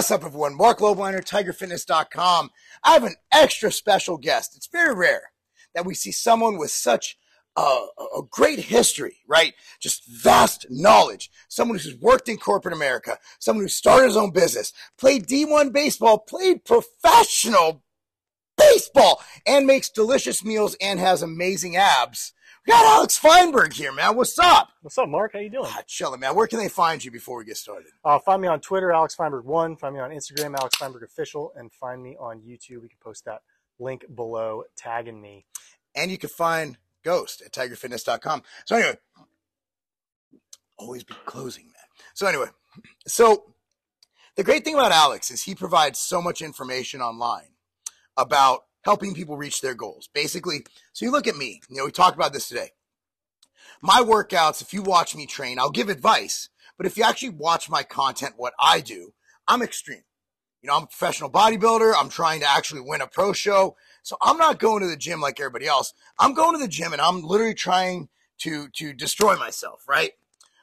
What's up, everyone? Marc Lobliner, TigerFitness.com. I have an extra special guest. It's very rare that we see someone with such a, a great history, right? Just vast knowledge. Someone who's worked in corporate America, someone who started his own business, played D1 baseball, played professional baseball, and makes delicious meals and has amazing abs. We got Alex Feinberg here, man. What's up? What's up, Marc? How you doing? Ah, chilling, man. Where can they find you before we get started? Uh, find me on Twitter, Alex Feinberg One. Find me on Instagram, Alex Feinberg Official, and find me on YouTube. We can post that link below, tagging me. And you can find Ghost at TigerFitness.com. So anyway, always be closing, man. So anyway, so the great thing about Alex is he provides so much information online about helping people reach their goals. Basically, so you look at me, you know, we talked about this today. My workouts, if you watch me train, I'll give advice, but if you actually watch my content, what I do, I'm extreme. You know, I'm a professional bodybuilder. I'm trying to actually win a pro show. So I'm not going to the gym like everybody else. I'm going to the gym and I'm literally trying to, to destroy myself, right?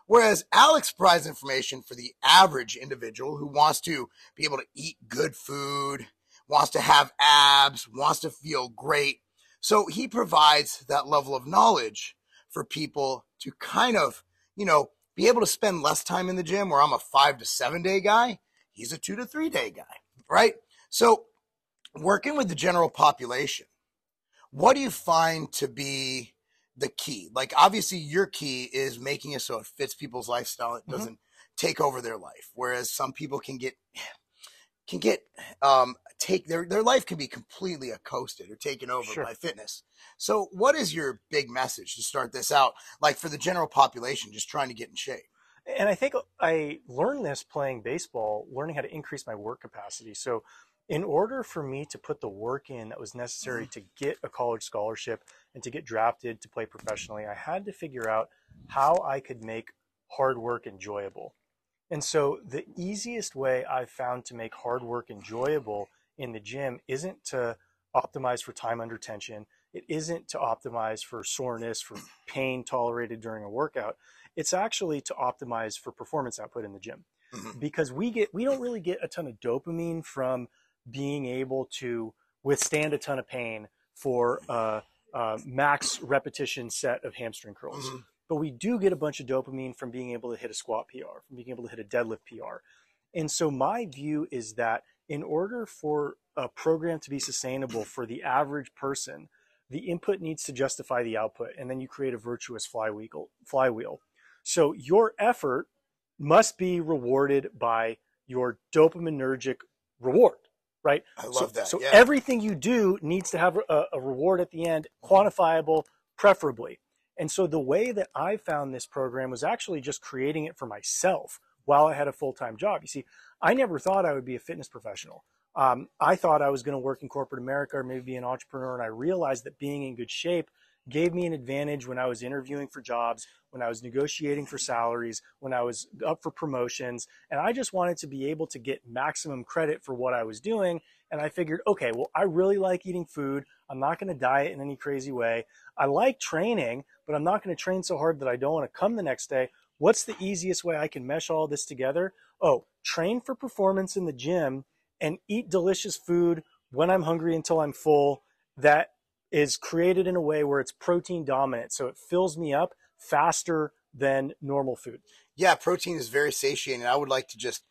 Whereas Alex provides information for the average individual who wants to be able to eat good food, wants to have abs, wants to feel great. So he provides that level of knowledge for people to kind of, you know, be able to spend less time in the gym where I'm a five to seven day guy. He's a two to three day guy, right? So working with the general population, what do you find to be the key? Like obviously your key is making it so it fits people's lifestyle. It doesn't mm-hmm. take over their life. Whereas some people can get can get um, take their their life can be completely accosted or taken over sure. by fitness. So, what is your big message to start this out, like for the general population, just trying to get in shape? And I think I learned this playing baseball, learning how to increase my work capacity. So, in order for me to put the work in that was necessary mm-hmm. to get a college scholarship and to get drafted to play professionally, I had to figure out how I could make hard work enjoyable. And so the easiest way I've found to make hard work enjoyable in the gym isn't to optimize for time under tension. It isn't to optimize for soreness, for pain tolerated during a workout. It's actually to optimize for performance output in the gym. Mm-hmm. Because we get we don't really get a ton of dopamine from being able to withstand a ton of pain for a, a max repetition set of hamstring curls. Mm-hmm but we do get a bunch of dopamine from being able to hit a squat PR, from being able to hit a deadlift PR. And so my view is that in order for a program to be sustainable for the average person, the input needs to justify the output, and then you create a virtuous flywheel. flywheel. So your effort must be rewarded by your dopaminergic reward, right? I love so, that. So yeah. everything you do needs to have a, a reward at the end, quantifiable, preferably. And so the way that I found this program was actually just creating it for myself while I had a full time job. You see, I never thought I would be a fitness professional. Um, I thought I was going to work in corporate America or maybe be an entrepreneur. And I realized that being in good shape gave me an advantage when I was interviewing for jobs, when I was negotiating for salaries, when I was up for promotions. And I just wanted to be able to get maximum credit for what I was doing. And I figured, okay, well, I really like eating food. I'm not going to diet in any crazy way. I like training, but I'm not going to train so hard that I don't want to come the next day. What's the easiest way I can mesh all this together? Oh, train for performance in the gym and eat delicious food when I'm hungry until I'm full that is created in a way where it's protein dominant. So it fills me up faster than normal food. Yeah, protein is very satiating. I would like to just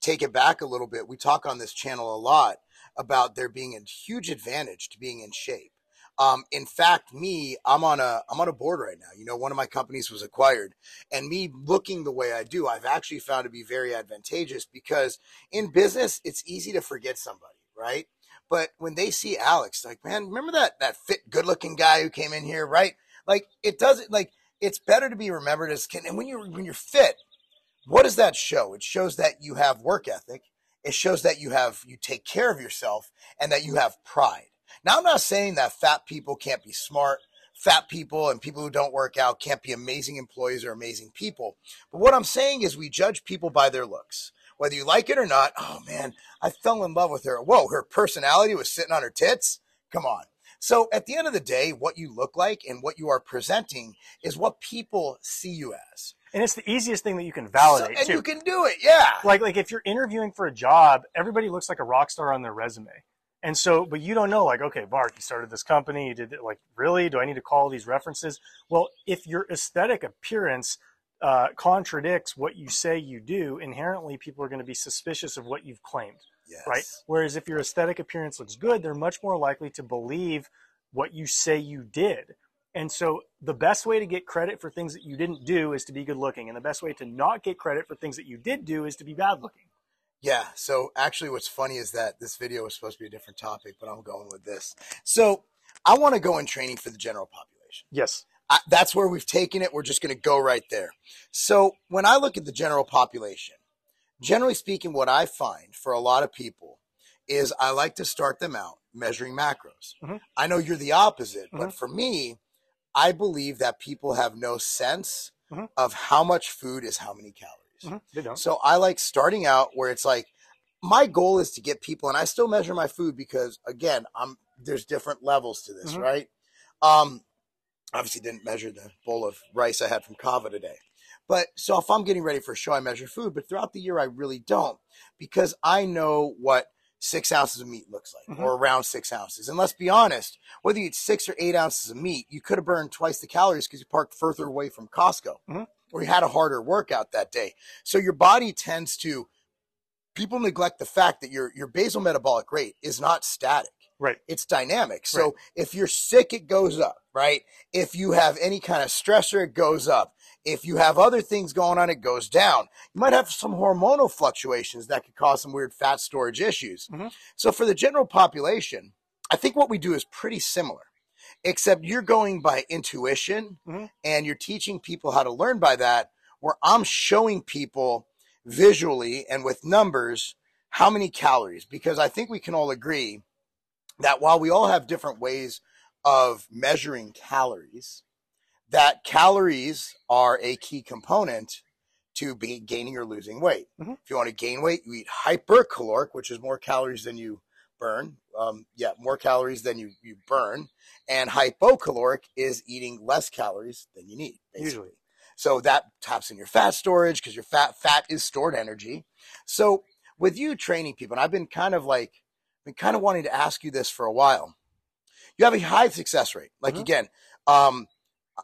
take it back a little bit. We talk on this channel a lot about there being a huge advantage to being in shape. Um, in fact, me, I'm on a I'm on a board right now. You know, one of my companies was acquired, and me looking the way I do, I've actually found to be very advantageous because in business, it's easy to forget somebody, right? But when they see Alex, like, man, remember that that fit, good looking guy who came in here, right? Like, it doesn't like it's better to be remembered as can. and when you're when you're fit, what does that show? It shows that you have work ethic. It shows that you have you take care of yourself and that you have pride. Now, I'm not saying that fat people can't be smart. Fat people and people who don't work out can't be amazing employees or amazing people. But what I'm saying is we judge people by their looks. Whether you like it or not, oh man, I fell in love with her. Whoa, her personality was sitting on her tits. Come on. So at the end of the day, what you look like and what you are presenting is what people see you as. And it's the easiest thing that you can So- validate and too. you can do it. Yeah. like like if you're interviewing for a job, everybody looks like a rock star on their resume. And so, but you don't know, like, okay, Marc, you started this company, you did it, like, really? Do I need to call these references? Well, if your aesthetic appearance uh, contradicts what you say you do, inherently people are going to be suspicious of what you've claimed, yes. right? Whereas if your aesthetic appearance looks good, they're much more likely to believe what you say you did. And so, the best way to get credit for things that you didn't do is to be good looking, and the best way to not get credit for things that you did do is to be bad looking. Yeah. So actually, what's funny is that this video was supposed to be a different topic, but I'm going with this. So I want to go in training for the general population. Yes. I, that's where we've taken it. We're just going to go right there. So when I look at the general population, generally speaking, what I find for a lot of people is I like to start them out measuring macros. Mhm. I know you're the opposite, but Mhm. for me, I believe that people have no sense Mhm. of how much food is how many calories. Mhm. They don't. So I like starting out where it's like my goal is to get people, and I still measure my food because again, I'm there's different levels to this, Mhm. right? Um, obviously didn't measure the bowl of rice I had from Cava today, but so if I'm getting ready for a show, I measure food, but throughout the year I really don't because I know what six ounces of meat looks like, Mhm. or around six ounces. And let's be honest, whether you eat six or eight ounces of meat, you could have burned twice the calories because you parked further away from Costco, Mhm. or you had a harder workout that day. So your body tends to people neglect the fact that your your basal metabolic rate is not static Right. it's dynamic so if you're sick it goes up right if you have any kind of stressor it goes up if you have other things going on it goes down you might have some hormonal fluctuations that could cause some weird fat storage issues Mhm. so for the general population i think what we do is pretty similar except you're going by intuition Mhm. and you're teaching people how to learn by that where i'm showing people visually and with numbers how many calories because i think we can all agree that while we all have different ways of measuring calories that calories are a key component to be gaining or losing weight Mhm. if you want to gain weight you eat hypercaloric which is more calories than you burn um, yeah more calories than you, you burn and hypocaloric is eating less calories than you need basically. Usually. So that taps in your fat storage because your fat fat is stored energy. So with you training people, and I've been kind of like been kind of wanting to ask you this for a while. You have a high success rate. Like Mhm. again, um,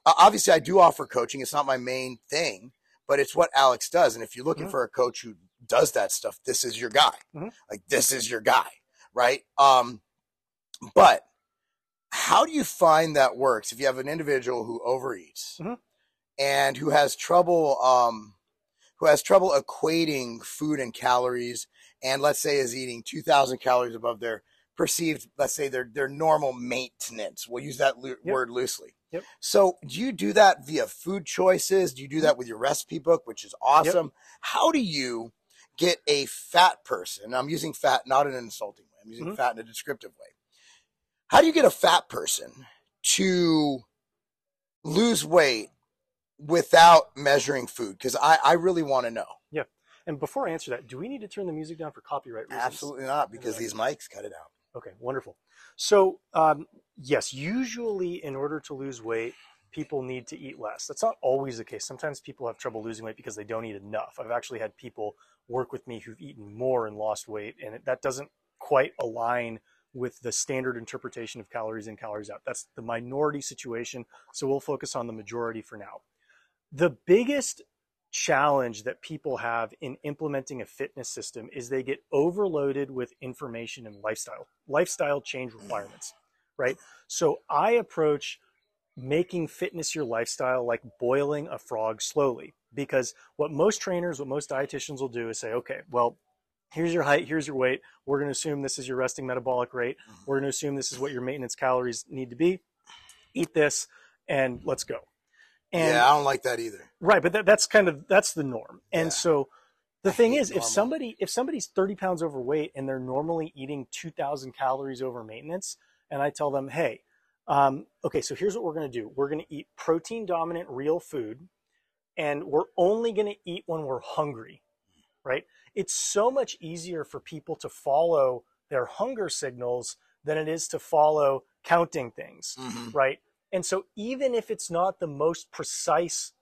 obviously I do offer coaching. It's not my main thing, but it's what Alex does. And if you're looking Mhm. for a coach who does that stuff, this is your guy. Mhm. Like this is your guy, right? Um, but how do you find that works if you have an individual who overeats Mhm. and who has trouble um, who has trouble equating food and calories and let's say is eating 2000 calories above their perceived let's say their their normal maintenance. We'll use that lo- Yep. word loosely. Yep. so do you do that via food choices? Do you do that with your recipe book which is awesome? Yep. how do you get a fat person i'm using fat not in an insulting way i'm using Mhm. fat in a descriptive way. How do you get a fat person to lose weight without measuring food? Because I, I really want to know And before I answer that, do we need to turn the music down for copyright reasons? absolutely not because these mics cut it out Okay, wonderful. So, um, yes, usually in order to lose weight, people need to eat less. That's not always the case. Sometimes people have trouble losing weight because they don't eat enough. I've actually had people work with me who've eaten more and lost weight, and it, that doesn't quite align with the standard interpretation of calories in, calories out. That's the minority situation. So we'll focus on the majority for now. The biggest challenge that people have in implementing a fitness system is they get overloaded with information and lifestyle lifestyle change requirements right? So i approach making fitness your lifestyle like boiling a frog slowly because what most trainers what most dietitians will do is say okay well here's your height here's your weight. We're going to assume this is your resting metabolic rate. Mm-hmm. We're going to assume this is what your maintenance calories need to be. Eat this and let's go and yeah i don't like that either Right, but that, that's kind of that's the norm. And Yeah. so the I thing is, if somebody if somebody's 30 pounds overweight and they're normally eating 2,000 calories over maintenance, and I tell them, hey, um, okay, so here's what we're going to do: we're going to eat protein dominant real food, and we're only going to eat when we're hungry. Right? It's so much easier for people to follow their hunger signals than it is to follow counting things Mhm. right? And so even if it's not the most precise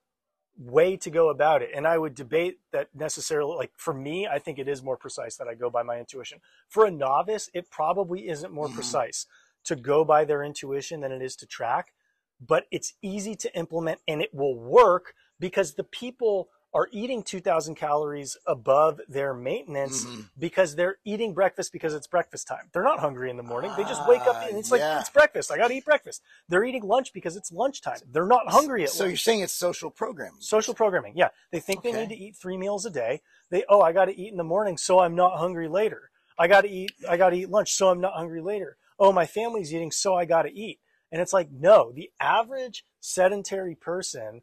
way to go about it. And I would debate that necessarily, like for me, I think it is more precise that I go by my intuition. For a novice, it probably isn't more Mhm. precise to go by their intuition than it is to track, but it's easy to implement and it will work because the people are eating 2000 calories above their maintenance Mhm. because they're eating breakfast because it's breakfast time. They're not hungry in the morning. They just wake up Ah, and it's like yeah. it's breakfast. I got to eat breakfast. They're eating lunch because it's lunchtime. They're not hungry at lunch. So lunch. you're saying it's social programming? Social programming. Yeah. They think they need to eat three meals a day. They, oh, I got to eat in the morning so I'm not hungry later. I got to eat, I got to eat lunch so I'm not hungry later. Oh, my family's eating so I got to eat. And it's like, no, the average sedentary person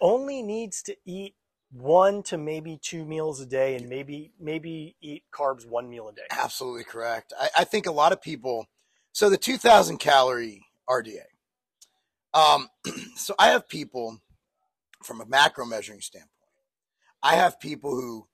only needs to eat one to maybe two meals a day and maybe, maybe eat carbs one meal a day. Absolutely correct. I, I think a lot of people. So the 2,000 calorie RDA. Um, so I have people from a macro measuring standpoint. I have people who,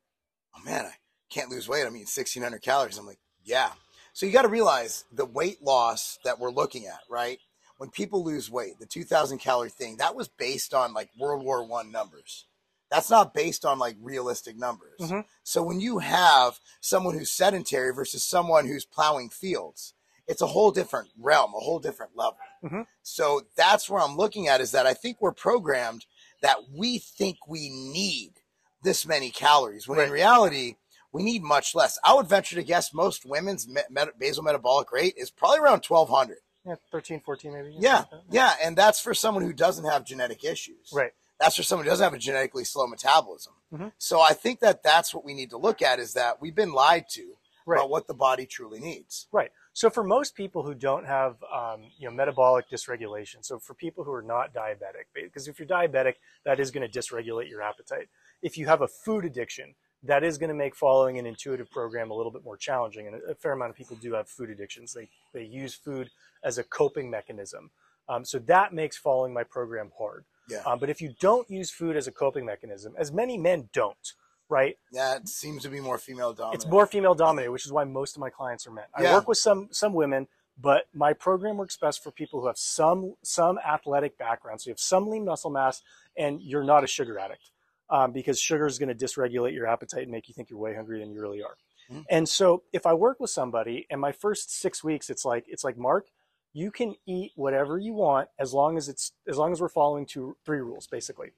oh man, I can't lose weight. I'm eating 1,600 calories. I'm like, yeah. So you got to realize the weight loss that we're looking at, right? When people lose weight, the 2,000 calorie thing that was based on like World War One numbers. That's not based on like realistic numbers. Mhm. So when you have someone who's sedentary versus someone who's plowing fields, it's a whole different realm, a whole different level. Mhm. So that's where I'm looking at is that I think we're programmed that we think we need this many calories when in reality we need much less. I would venture to guess most women's me- met- basal metabolic rate is probably around 1200. Yeah, 13, 14 maybe. Yeah, like yeah, and that's for someone who doesn't have genetic issues. Right. That's for someone who doesn't have a genetically slow metabolism. Mhm. So I think that that's what we need to look at is that we've been lied to Right. about what the body truly needs. Right. So for most people who don't have, um, you know, metabolic dysregulation, so for people who are not diabetic, because if you're diabetic, that is going to dysregulate your appetite. If you have a food addiction, that is going to make following an intuitive program a little bit more challenging. And a fair amount of people do have food addictions. They they use food as a coping mechanism. Um, so that makes following my program hard. Yeah. Um, but if you don't use food as a coping mechanism, as many men don't, right? Yeah, it seems to be more female dominant. It's more female dominated, which is why most of my clients are men. I work with some some women, but my program works best for people who have some some athletic background. So you have some lean muscle mass, and you're not a sugar addict, um, because sugar is going to dysregulate your appetite and make you think you're way hungrier than you really are. Mhm. And so if I work with somebody, and my first six weeks, it's like it's like Marc, you can eat whatever you want as long as it's as long as we're following two three rules basically.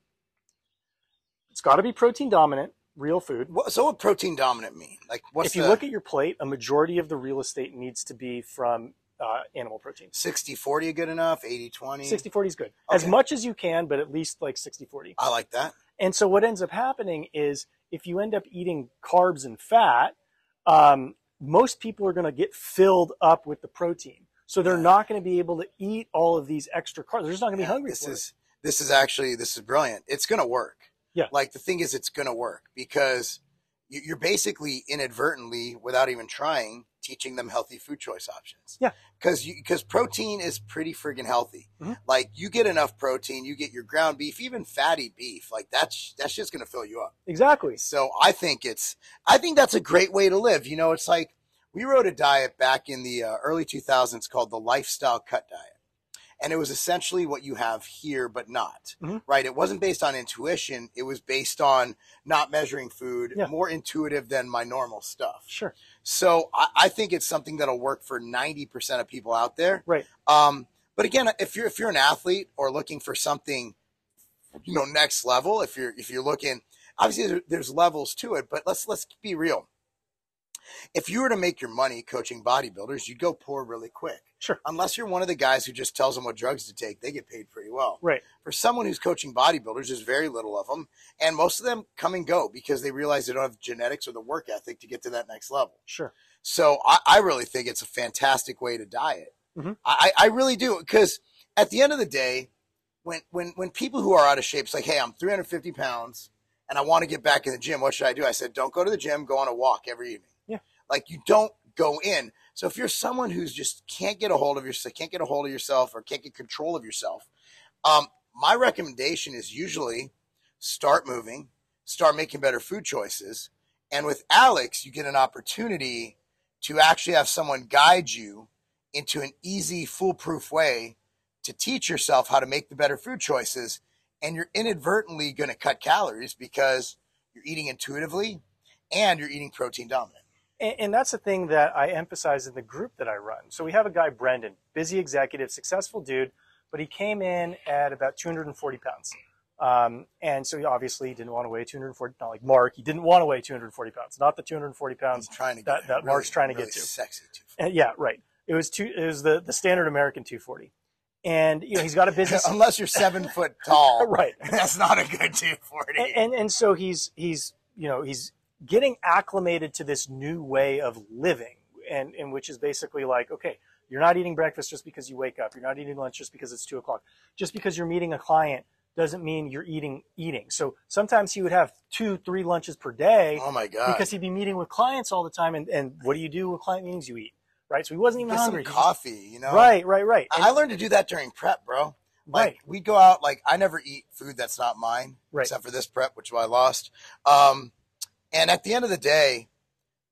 It's got to be protein dominant, real food. What- so what protein dominant mean? Like what's if you the look at your plate, a majority of the real estate needs to be from uh, animal protein. 60 40 good enough? 80 20? 60 40 is good. As much as you can, but at least like 60 40. I like that. And so what ends up happening is if you end up eating carbs and fat, um, most people are going to get filled up with the protein. So they're not going to be able to eat all of these extra carbs. They're just not going to be hungry This for is this is actually this is brilliant. It's going to work. Yeah. Like the thing is, it's going to work because you- you're basically inadvertently, without even trying, teaching them healthy food choice options. Yeah. Because because protein is pretty friggin' healthy. Mhm. Like you get enough protein, you get your ground beef, even fatty beef. Like that's that's just going to fill you up. Exactly. So I think it's I think that's a great way to live. You know, it's like we wrote a diet back in the uh, early 2000s called the lifestyle cut diet. And it was essentially what you have here, but not Mhm. right. It wasn't based on intuition. It was based on not measuring food, Yeah. more intuitive than my normal stuff. Sure. So I, I think it's something that'll work for 90% of people out there. Right. Um, but again, if you're, if you're an athlete or looking for something, you know, next level, if you're, if you're looking, obviously there's levels to it, but let's, let's be real. If you were to make your money coaching bodybuilders, you'd go poor really quick. Sure. Unless you're one of the guys who just tells them what drugs to take, they get paid pretty well. Right. For someone who's coaching bodybuilders, there's very little of them, and most of them come and go because they realize they don't have genetics or the work ethic to get to that next level. Sure. So I, I really think it's a fantastic way to diet. Mhm. I, I really do because at the end of the day, when when when people who are out of shape, it's like, hey, I'm 350 pounds and I want to get back in the gym. What should I do? I said, don't go to the gym. Go on a walk every evening. Like you don't go in. So if you're someone who's just can't get a hold of yourself, can't get a hold of yourself, or can't get control of yourself, um, my recommendation is usually start moving, start making better food choices, and with Alex, you get an opportunity to actually have someone guide you into an easy, foolproof way to teach yourself how to make the better food choices and you're inadvertently going to cut calories because you're eating intuitively and you're eating protein dominant. And, and, that's the thing that I emphasize in the group that I run. So we have a guy, Brendan, busy executive, successful dude, but he came in at about 240 pounds. Um, and so he obviously didn't want to weigh 240, not like Marc, he didn't want to weigh 240 pounds, not the 240 pounds trying to that, that really, Marc's trying to really get to. Sexy. And yeah, right. It was two, it was the, the standard American 240 and you know he's got a business. Unless you're seven foot tall, right? That's not a good 240. And, and and so he's he's you know he's getting acclimated to this new way of living, and and which is basically like okay, you're not eating breakfast just because you wake up. You're not eating lunch just because it's two o'clock. Just because you're meeting a client doesn't mean you're eating eating. So sometimes he would have two, three lunches per day. Oh my god! Because he'd be meeting with clients all the time, and and what do you do with client meetings? You eat right? So he wasn't even Get hungry. Some coffee, you know. Right, right, right. And I learned to do that during prep, bro. Like right. we go out, like I never eat food that's not mine, right. except for this prep, which I lost. Um, and at the end of the day,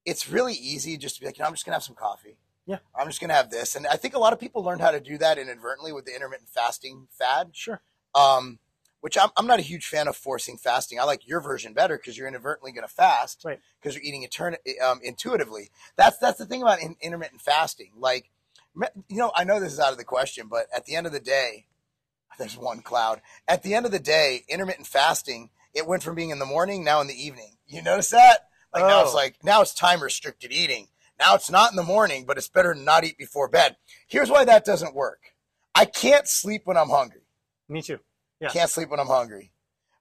it's really easy just to be like, you know, I'm just gonna have some coffee. Yeah. I'm just gonna have this, and I think a lot of people learned how to do that inadvertently with the intermittent fasting fad. Sure. Um, which I'm, I'm not a huge fan of forcing fasting. I like your version better because you're inadvertently going to fast right. because you're eating etern- um, intuitively. That's that's the thing about in, intermittent fasting. Like, you know, I know this is out of the question, but at the end of the day, there's one cloud. At the end of the day, intermittent fasting it went from being in the morning now in the evening. You notice that? Like oh. now it's oh. like now it's time restricted eating. Now it's not in the morning, but it's better to not eat before bed. Here's why that doesn't work. I can't sleep when I'm hungry. Me too. Yeah. Can't sleep when I'm hungry.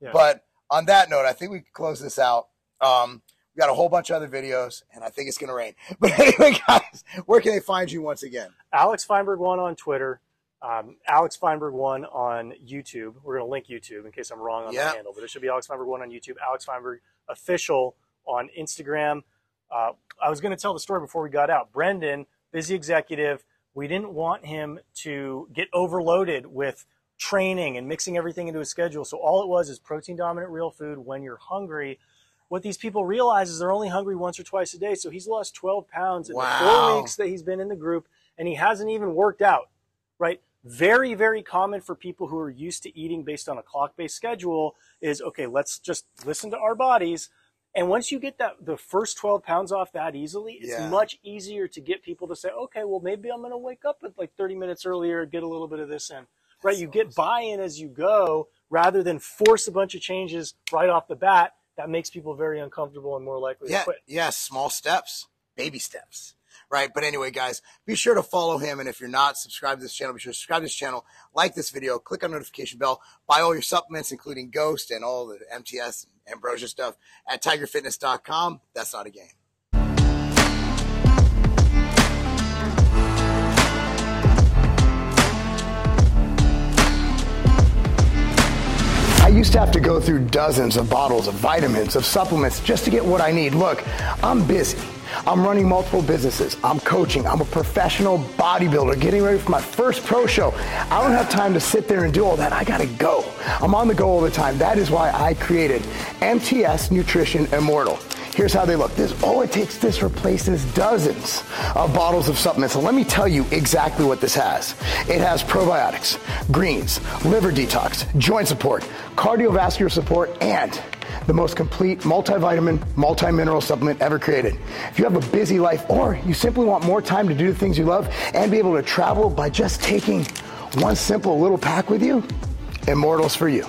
Yeah. But on that note, I think we can close this out. Um, we got a whole bunch of other videos, and I think it's going to rain. But anyway, guys, where can they find you once again? Alex Feinberg one on Twitter. Um, Alex Feinberg one on YouTube. We're going to link YouTube in case I'm wrong on yep. the handle, but it should be Alex Feinberg one on YouTube. Alex Feinberg official on Instagram. Uh, I was going to tell the story before we got out. Brendan, busy executive. We didn't want him to get overloaded with training and mixing everything into his schedule. So all it was is protein dominant real food when you're hungry. What these people realize is they're only hungry once or twice a day. So he's lost 12 pounds in wow. the four weeks that he's been in the group and he hasn't even worked out, right? Very, very common for people who are used to eating based on a clock based schedule is okay, let's just listen to our bodies. And once you get that the first 12 pounds off that easily, it's yeah. much easier to get people to say, okay, well, maybe I'm going to wake up at like 30 minutes earlier, get a little bit of this in right? You get buy-in as you go rather than force a bunch of changes right off the bat. That makes people very uncomfortable and more likely yeah, to quit. Yeah, small steps, baby steps. Right. But anyway, guys, be sure to follow him. And if you're not, subscribe to this channel. Be sure to subscribe to this channel, like this video, click on notification bell, buy all your supplements, including Ghost and all the MTS and Ambrosia stuff at tigerfitness.com. That's not a game. I used to have to go through dozens of bottles of vitamins, of supplements just to get what I need. Look, I'm busy. I'm running multiple businesses. I'm coaching. I'm a professional bodybuilder getting ready for my first pro show. I don't have time to sit there and do all that. I got to go. I'm on the go all the time. That is why I created MTS Nutrition Immortal. Here's how they look. This all it takes this replaces dozens of bottles of supplements. Let me tell you exactly what this has. It has probiotics, greens, liver detox, joint support, cardiovascular support, and the most complete multivitamin, multi-mineral supplement ever created. If you have a busy life or you simply want more time to do the things you love and be able to travel by just taking one simple little pack with you, Immortals for you.